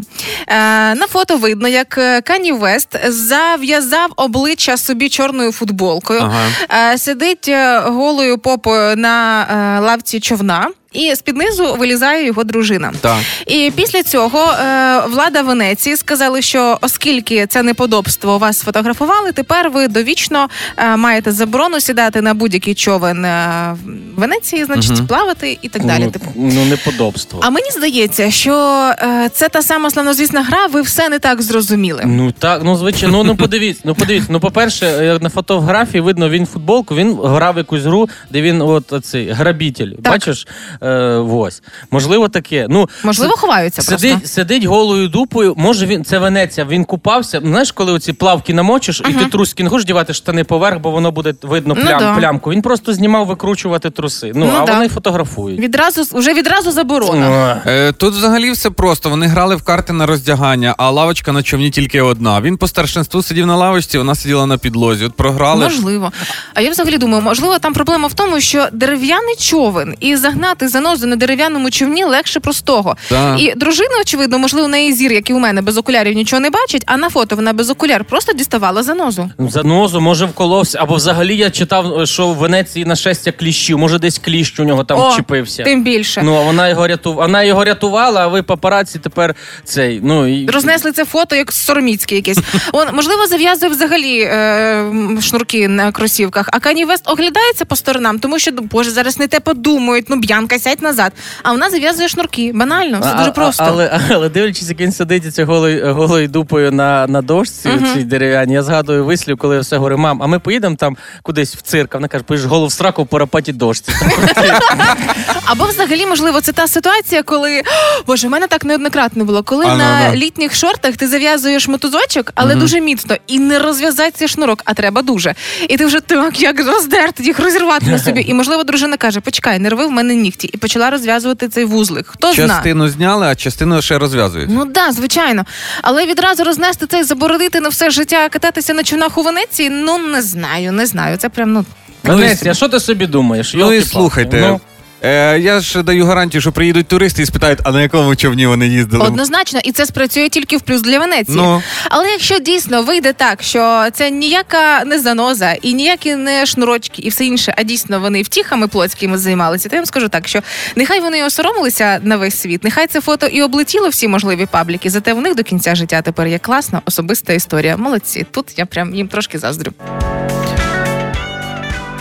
Е, на фото видно, як е, Кані Вест зав'язав обличчя собі чорною футболкою, Ага. е, сидить е, голою попою на е, лавці човна. І з-під низу вилізає його дружина. Так. І після цього е, влада Венеції сказали, що оскільки це неподобство вас сфотографували, тепер ви довічно е, маєте заборону сідати на будь-який човен е, в Венеції, значить, Мгм. плавати і так далі. Ну, Типу. ну неподобство. А мені здається, що е, це та сама славнозвісна гра, ви все не так зрозуміли. Ну так, ну звичайно, ну, ну подивіться, ну подивіться. Ну, по-перше, е, на фотографії видно, він футболку, він грав якусь гру, де він от цей грабітель. Бачиш, е, ось. Можливо, таке. Ну, Можливо, ховаються просто. Сидить, сидить голою дупою. Може він це Венеція. Він купався. Знаєш, коли оці плавки намочиш, і ти труски не хочеш дівати штани поверх, бо воно буде видно Ну плям, да. плямку. Він просто знімав викручувати труси. Ну, Ну а да. вони фотографують. Відразу вже відразу заборона. Е, Тут взагалі все просто. Вони грали в карти на роздягання, а лавочка на човні тільки одна. Він по старшинству сидів на лавочці, вона сиділа на підлозі. От програли. Можливо. А я взагалі думаю, можливо, там проблема в тому, що дерев'яний човен і загнати занозу на дерев'яному човні легше простого. Так. І дружина, очевидно, можливо, на її зір, як і у мене, без окулярів нічого не бачить, а на фото вона без окуляр просто діставала занозу. Занозу, може, вколовся. Або взагалі я читав, що в Венеції нашестя кліщів, може, десь кліщ у нього там О, вчепився. Тим більше. Ну, а вона його рятувала. Вона його рятувала, а ви папараці тепер цей. Ну і Рознесли це фото як сороміцьке якесь. Он, можливо, зав'язує взагалі е, шнурки на кросівках, а Кані Вест оглядається по сторонам, тому що боже, зараз не те подумають. Ну, б'янка, сядь назад. А вона зав'язує шнурки. Банально, все А- дуже а- просто. Але, але дивлячись, як він сидить ці голою, голою дупою на, на дошці Мгм. цій дерев'яній, я згадую вислів, коли я все говорю, мам, а ми поїдемо там кудись в цирк. А Вона каже, поїж голову в сраку по рапаті дошці. Або взагалі, можливо, це та ситуація, коли боже, в мене так неоднократно було. Коли А, ну, на да. літніх шортах ти зав'язуєш мотузочок, але дуже міцно, і не розв'язається шнурок, а треба дуже. І ти вже так як роздерти їх розірвати на собі. І можливо, дружина каже: почекай, не рви в мене нігті, і почала розв'язувати цей вузлик. Хто знає? Частину зняли, а частину ще розв'язують. Ну да, звичайно. Але відразу рознести це і заборонити на все життя кататися на човнах у Венеції, ну не знаю, не знаю. Це прям ну. Олеся, а що ти собі думаєш? Ну і Йолки-палки. слухайте. Ну, Е, я ж даю гарантію, що приїдуть туристи і спитають, а на якому човні вони їздили. Однозначно, і це спрацює тільки в плюс для Венеції. Ну. Але якщо дійсно вийде так, що це ніяка не заноза і ніякі не шнурочки, і все інше, а дійсно вони втіхами плотськими займалися, то я вам скажу так, що нехай вони осоромилися на весь світ, нехай це фото і облетіло всі можливі пабліки, зате в них до кінця життя тепер є класна особиста історія. Молодці. Тут я прям їм трошки заздрю.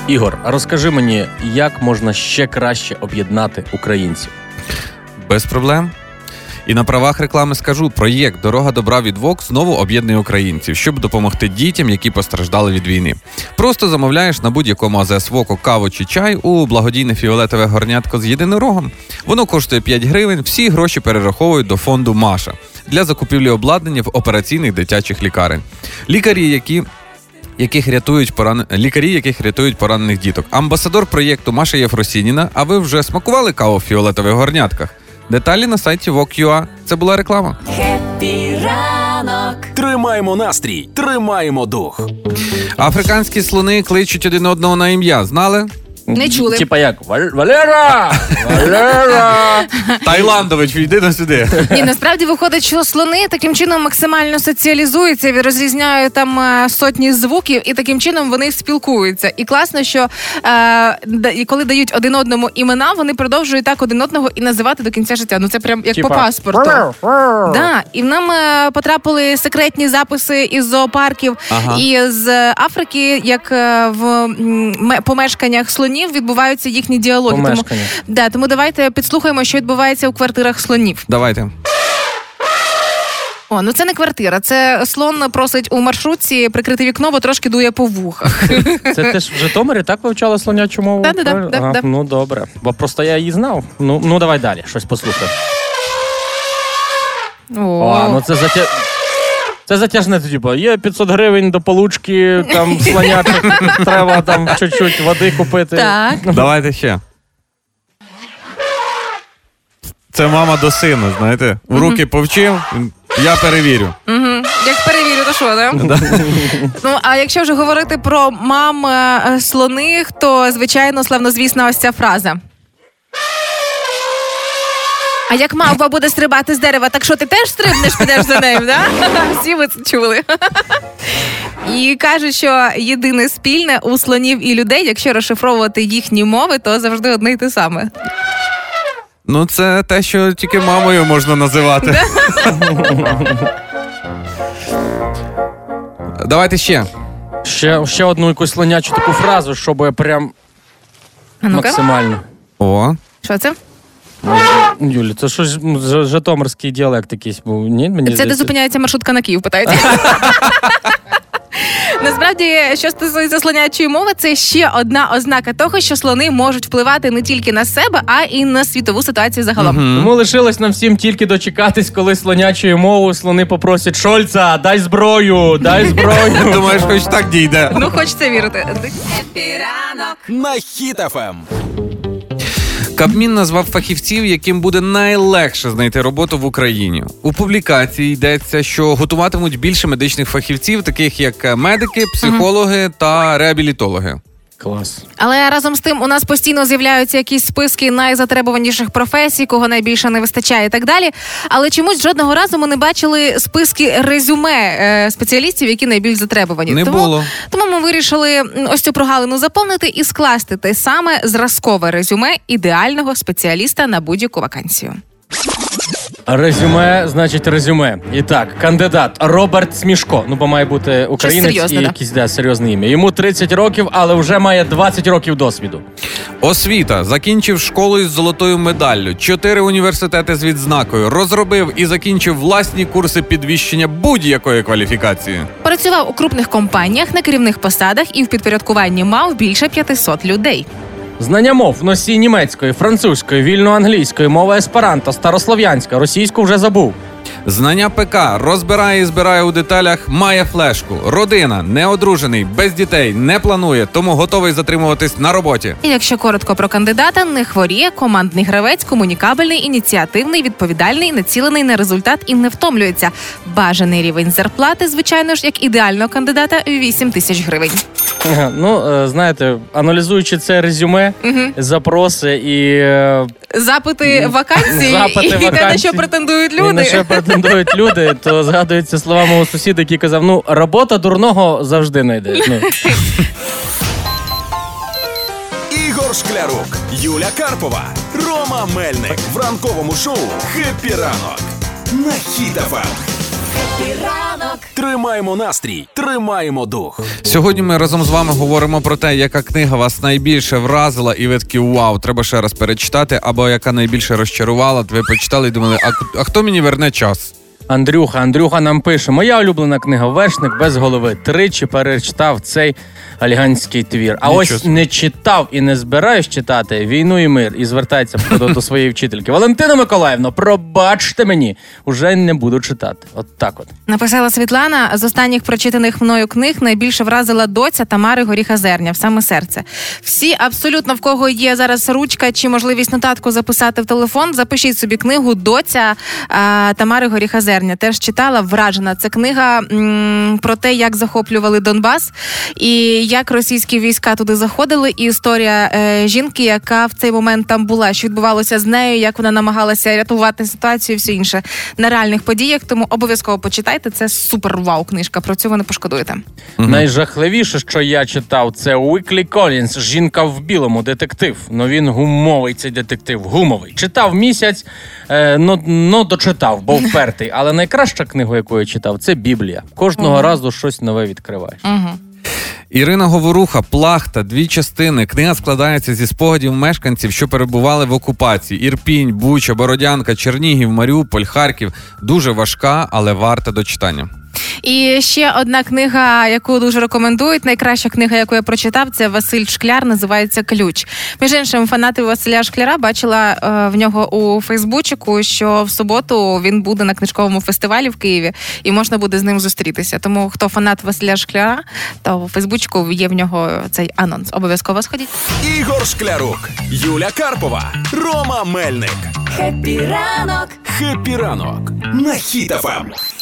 Ігор, розкажи мені, як можна ще краще об'єднати українців? Без проблем. І на правах реклами скажу: проєкт Дорога добра від ВОК знову об'єднує українців, щоб допомогти дітям, які постраждали від війни. Просто замовляєш на будь-якому АЗС ВОКу каву чи чай у благодійне фіолетове горнятко з єдинорогом. Воно коштує 5 гривень. Всі гроші перераховують до фонду Маша для закупівлі обладнання в операційних дитячих лікарень. Лікарі, які яких рятують поран... лікарі, яких рятують поранених діток. Амбасадор проєкту Маша Єфросініна. А ви вже смакували каву в фіолетових горнятках? Деталі на сайті WOG.ua. Це була реклама. Хеппі ранок. Тримаємо настрій, тримаємо дух. Африканські слони кличуть один одного на ім'я. Знали? Не чули. Типа як Валь- Валера! Валера! Тайландович, йди на сюди. Ні, насправді виходить, що слони таким чином максимально соціалізуються, розрізняють там е, сотні звуків, і таким чином вони спілкуються. І класно, що е, коли дають один одному імена, вони продовжують так один одного і називати до кінця життя. Ну це прям як Типа, по паспорту. Да, і в нам е, потрапили секретні записи із зоопарків Ага. і з Африки, як е, в м, ме- помешканнях слонів відбуваються їхні діалоги. Тому, Помешкання. да, тому давайте підслухаємо, що відбувається у квартирах слонів. Давайте. О, ну це не квартира. Це слон просить у маршрутці прикрити вікно, бо трошки дує по вухах. Це ти ж в Житомирі так вивчала слонячу мову? Да-да-да, Правильно? да, Ага, да. Ну добре. Бо просто я її знав. Ну, ну давай далі, щось послухай. О, ну це затя... Це затяжне, типу, є 500 гривень до получки, там слоняти, треба там чуть-чуть води купити. Так. Давайте ще. Це мама до сина, знаєте. В руки повчив, я перевірю. Угу. Як перевірю то що, да? Ну, а якщо вже говорити про мам е, слоних, то звичайно славнозвісна ось ця фраза. А як мавпа буде стрибати з дерева, так що ти теж стрибнеш, підеш за нею, да? Всі ви це чули. І кажуть, що єдине спільне у слонів і людей, якщо розшифровувати їхні мови, то завжди одне й те саме. Ну, це те, що тільки мамою можна називати. Давайте ще. Ще, ще одну якусь слонячу таку фразу, щоб прям А ну-ка, максимально. О, що це? Юлі, це щось Ж- житомирський діалект якийсь був. Ні, мені Це де здається. зупиняється маршрутка на Київ, питається. Насправді, що стосується слонячої мови, це ще одна ознака того, що слони можуть впливати не тільки на себе, а й на світову ситуацію загалом. Тому лишилось нам всім тільки дочекатись, коли слонячою мовою слони попросять Шольца, дай зброю, дай зброю. думаєш, хоч так дійде. Ну, хочеться вірити. На Хіт-ФМ. Кабмін назвав фахівців, яким буде найлегше знайти роботу в Україні. У публікації йдеться, що готуватимуть більше медичних фахівців, таких як медики, психологи та реабілітологи. Клас. Але разом з тим у нас постійно з'являються якісь списки найзатребуваніших професій, кого найбільше не вистачає і так далі. Але чомусь жодного разу ми не бачили списки резюме е, спеціалістів, які найбільш затребувані. Не тому, було. тому ми вирішили ось цю прогалину заповнити і скласти те саме зразкове резюме ідеального спеціаліста на будь-яку вакансію. Резюме, значить, резюме. І так, кандидат Роберт Смішко. Ну, бо має бути українець серйозне, і да? якийсь да, серйозне ім'я. Йому 30 років, але вже має 20 років досвіду. Освіта закінчив школу із золотою медаллю, чотири університети з відзнакою, розробив і закінчив власні курси підвищення будь-якої кваліфікації. Працював у крупних компаніях на керівних посадах і в підпорядкуванні мав більше 500 людей. Знання мов носій німецької, французької, вільно-англійської, мова есперанто, старослов'янська, російську вже забув. Знання ПК розбирає і збирає у деталях, має флешку. Родина, неодружений, без дітей, не планує, тому готовий затримуватись на роботі. І якщо коротко про кандидата, не хворіє, командний гравець, комунікабельний, ініціативний, відповідальний, націлений на результат і не втомлюється. Бажаний рівень зарплати, звичайно ж, як ідеального кандидата 8 тисяч гривень. Ну, е, знаєте, аналізуючи це резюме, запроси і, е, Запити вакансії Запити і те, на що претендують і на люди. що претендують люди, то згадуються слова мого сусіда, який казав: ну, робота дурного завжди знайде. Ну, Ігор Шклярук, Юля Карпова, Рома Мельник в ранковому шоу «Хеппі ранок» на Хіт-ФМ. Ранок Тримаємо настрій, тримаємо дух. Сьогодні ми разом з вами говоримо про те, яка книга вас найбільше вразила, і ви такі вау, треба ще раз перечитати, або яка найбільше розчарувала. Ви почитали і думали, а, а хто мені верне час? Андрюха, Андрюха нам пише: моя улюблена книга Вершник без голови. Тричі перечитав цей афіганський твір. А Нічого ось не читав і не збираюсь читати війну і мир і звертається до, до своєї вчительки. Валентина Миколаївна, пробачте мені, уже не буду читати. От так от. Написала Світлана з останніх прочитаних мною книг найбільше вразила доця Тамари Горіха Зерня в саме серце. Всі абсолютно в кого є зараз ручка чи можливість нотатку записати в телефон. Запишіть собі книгу Доця а, Тамари Горіха Зерня. Теж читала вражена. Це книга м, про те, як захоплювали Донбас і як російські війська туди заходили. І історія е, жінки, яка в цей момент там була, що відбувалося з нею, як вона намагалася рятувати ситуацію, і все інше на реальних подіях. Тому обов'язково почитайте. Це супер вау книжка. Про цю ви не пошкодуєте. Найжахливіше, що я читав, це Уіклі Колінс, жінка в білому, детектив. Ну він гумовий цей детектив, гумовий. Читав місяць, е, ну, ну дочитав, бо впертий. Але найкраща книга, яку я читав, це Біблія. Кожного разу щось нове відкриваєш. Угу. Ірина Говоруха, Плахта, дві частини. Книга складається зі спогадів мешканців, що перебували в окупації: Ірпінь, Буча, Бородянка, Чернігів, Маріуполь, Харків. Дуже важка, але варта до читання. І ще одна книга, яку дуже рекомендують. Найкраща книга, яку я прочитав, це Василь Шкляр. Називається Ключ. Між іншим, фанати Василя Шкляра бачила е, в нього у Фейсбучику, що в суботу він буде на книжковому фестивалі в Києві, і можна буде з ним зустрітися. Тому хто фанат Василя Шкляра, то у Фейсбучику є в нього цей анонс. Обов'язково сходіть. Ігор Шклярук, Юля Карпова, Рома Мельник. Хеппі ранок «Хеппі ранок» на Хіт-ФМ.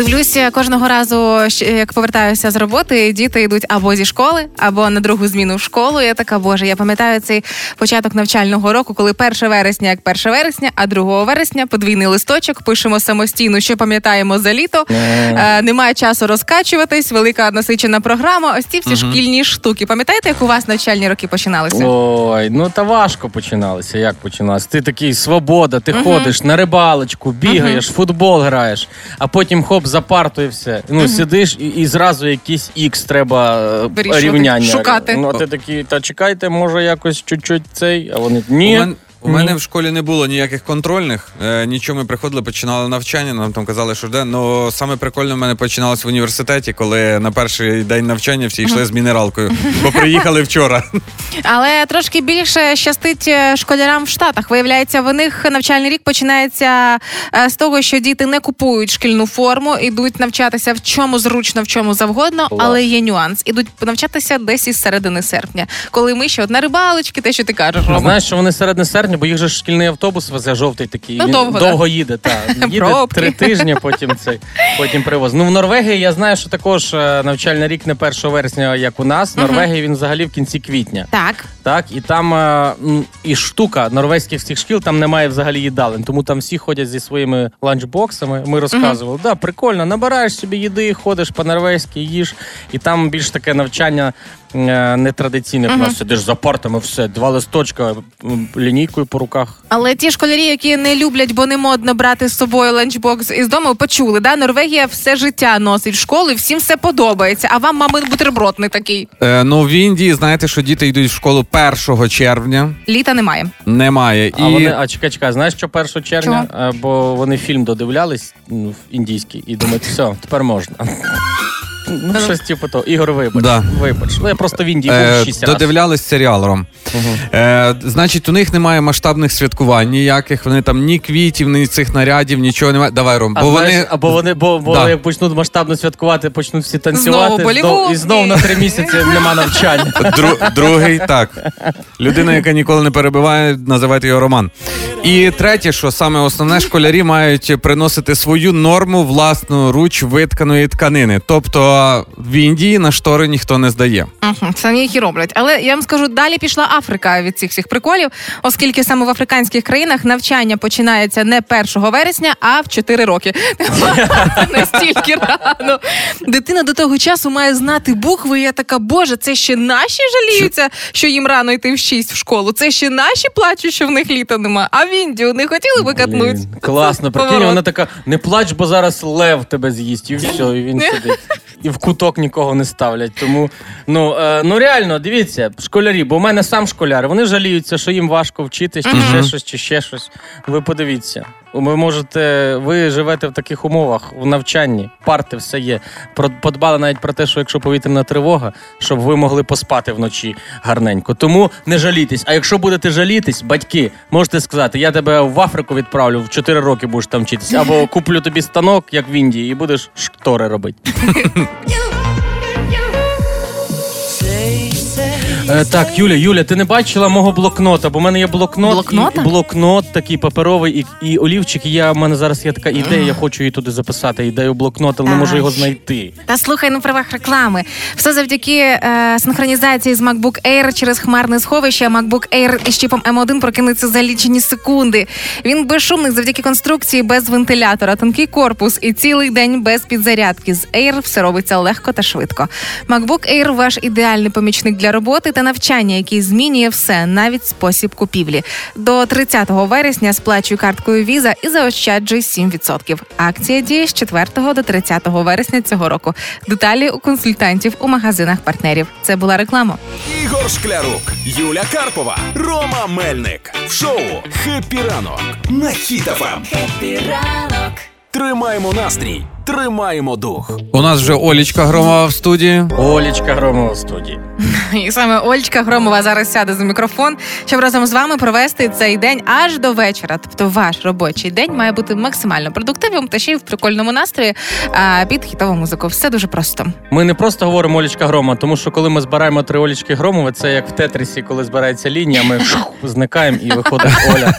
Дивлюся кожного разу, як повертаюся з роботи, діти йдуть або зі школи, або на другу зміну в школу. Я така, боже, я пам'ятаю цей початок навчального року, коли 1 вересня, як 1 вересня, а 2 вересня подвійний листочок, пишемо самостійну, що пам'ятаємо за літо. Е, немає часу розкачуватись, велика насичена програма. Ось ці всі шкільні штуки. Пам'ятаєте, як у вас навчальні роки починалися? Ой, ну та важко починалося. Як починалося? Ти такий свобода, ти ходиш на рибалочку, бігаєш, футбол граєш, а потім хоп, за партою все. Ну, сидиш і, і зразу якийсь ікс треба е, Вирішувати, рівняння. шукати. Ну, а ти такий, та чекайте, може якось чуть-чуть цей, а вони У, ні. мен, у ні. мене в школі не було ніяких контрольних. Е, нічого ми приходили, починали навчання. Нам там казали, що де. Ну саме прикольно в мене починалось в університеті, коли на перший день навчання всі йшли з мінералкою, бо приїхали вчора. Але трошки більше щастить е, школярам в Штатах. Виявляється, в них навчальний рік починається е, з того, що діти не купують шкільну форму, ідуть навчатися в чому зручно, в чому завгодно, Клас. але є нюанс. Ідуть навчатися десь із середини серпня, коли ми ще от на рибалочки, те, що ти кажеш, Рома. знаєш, що вони середини серпня, бо їх же шкільний автобус везе жовтий такий. Ну, Він довго, довго їде, так. Їде Пробки. три тижні, потім цей потім привоз. Ну в Норвегії я знаю, що також е, навчальний рік не 1 вересня, як у нас. В Норвегії він взагалі в кінці квітня. Так, Так, і там е, і штука норвезьких всіх шкіл там немає взагалі їдалень, тому там всі ходять зі своїми ланчбоксами. Ми розказували, да, прикольно, набираєш собі їди, ходиш по-норвезьки, їж, і там більш таке навчання нетрадиційне. У нас сидиш за партами, все, два листочка, лінійкою по руках. але ті школярі, які не люблять, бо не модно брати з собою ланчбокс із дому, почули, да? Норвегія все життя носить в школу, і всім все подобається. А вам мамин бутерброд не такий. Е, ну в Індії знаєте, що діти йдуть в школу 1 червня. Літа немає. Немає. А І вони, а чекай, чекай, знаєш, що 1 червня? Е, Бо вони фільм додивлялись ну, індійський і думають, все, тепер можна. Ну, щось типу того. Ігор, вибач. Да. Вибач. Ну, я просто в Індії був Е, разів. додивлялись серіал Ром. Е, значить, у них немає масштабних святкувань ніяких. Вони там ні квітів, ні цих нарядів, нічого немає. Давай, Ром, А бо знаєш, вони або вони, бо, бо Да. як почнуть масштабно святкувати, почнуть всі танцювати, Знову Болівуд. і знов на три місяці нема навчання. Дру- другий так. Людина, яка ніколи не перебиває, називайте його Роман. І третє, що саме основне, школярі мають приносити свою норму власну руч витканої тканини. Тобто в Індії на штори ніхто не здає. Угу, самі їх і роблять. Але я вам скажу, далі пішла Африка від цих всіх приколів, оскільки саме в африканських країнах навчання починається не 1 вересня, а в 4 роки. Настільки рано. Дитина до того часу має знати букви. І я така, боже, це ще наші жаліються, що їм рано йти в 6 в школу. Це ще наші плачуть, що в них літа нема. А в Індію не хотіли би катнуть. Класно, прикинь, вона така, не плач, бо зараз лев тебе з'їсть, і все, і він сидить. І в куток нікого не ставлять. Тому ну, е, ну реально, дивіться, школярі, бо в мене сам школяр, вони жаліються, що їм важко вчитись, чи ще щось, чи ще щось. Ви подивіться. Ви можете, ви живете в таких умовах, в навчанні, парти все є. Подбали навіть про те, що якщо повітряна тривога, щоб ви могли поспати вночі гарненько. Тому не жалітесь. А якщо будете жалітись, батьки, можете сказати, я тебе в Африку відправлю, в 4 роки будеш там вчитися, або куплю тобі станок, як в Індії, і будеш штори робити. Е, так, Юля, Юля, ти не бачила мого блокнота, бо в мене є блокнот, Блокнота? і блокнот такий паперовий, і, і олівчик. І я в мене зараз є така ідея, я хочу її туди записати. Ідею блокнот, але не можу його знайти. Та слухай, ну правах реклами. Все завдяки е, синхронізації з MacBook Air через хмарне сховище. MacBook Air із чіпом M1 прокинеться за лічені секунди. Він безшумний завдяки конструкції без вентилятора, тонкий корпус і цілий день без підзарядки. З Air все робиться легко та швидко. MacBook Air – ваш ідеальний помічник для роботи та навчання, який змінює все, навіть спосіб купівлі. До 30 вересня сплачуй карткою Visa і заощаджуй 7%. Акція діє з 4 до 30 вересня цього року. Деталі у консультантів у магазинах партнерів. Це була реклама. Ігор Шклярук, Юля Карпова, Рома Мельник. В шоу «Хеппі ранок» на Ем. Хіт-ФМ. Хеппі ранок. Тримаємо настрій, тримаємо дух. У нас вже Олічка Громова в студії. Олічка Громова в студії. І саме Ольчка Громова зараз сяде за мікрофон, щоб разом з вами провести цей день аж до вечора. Тобто ваш робочий день має бути максимально продуктивним та ще й в прикольному настрої а, під хітову музику. Все дуже просто. Ми не просто говоримо Олічка Грома, тому що коли ми збираємо три Олічки Громови, це як в Тетрісі, коли збирається лінія, ми зникаємо і виходить Оля.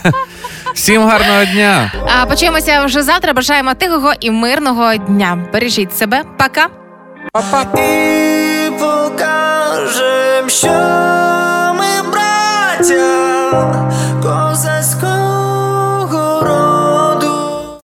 Всім гарного дня! А почуємося вже завтра. Бажаємо тихого і мирного дня. Бережіть себе. Пока. І покажем, що ми браття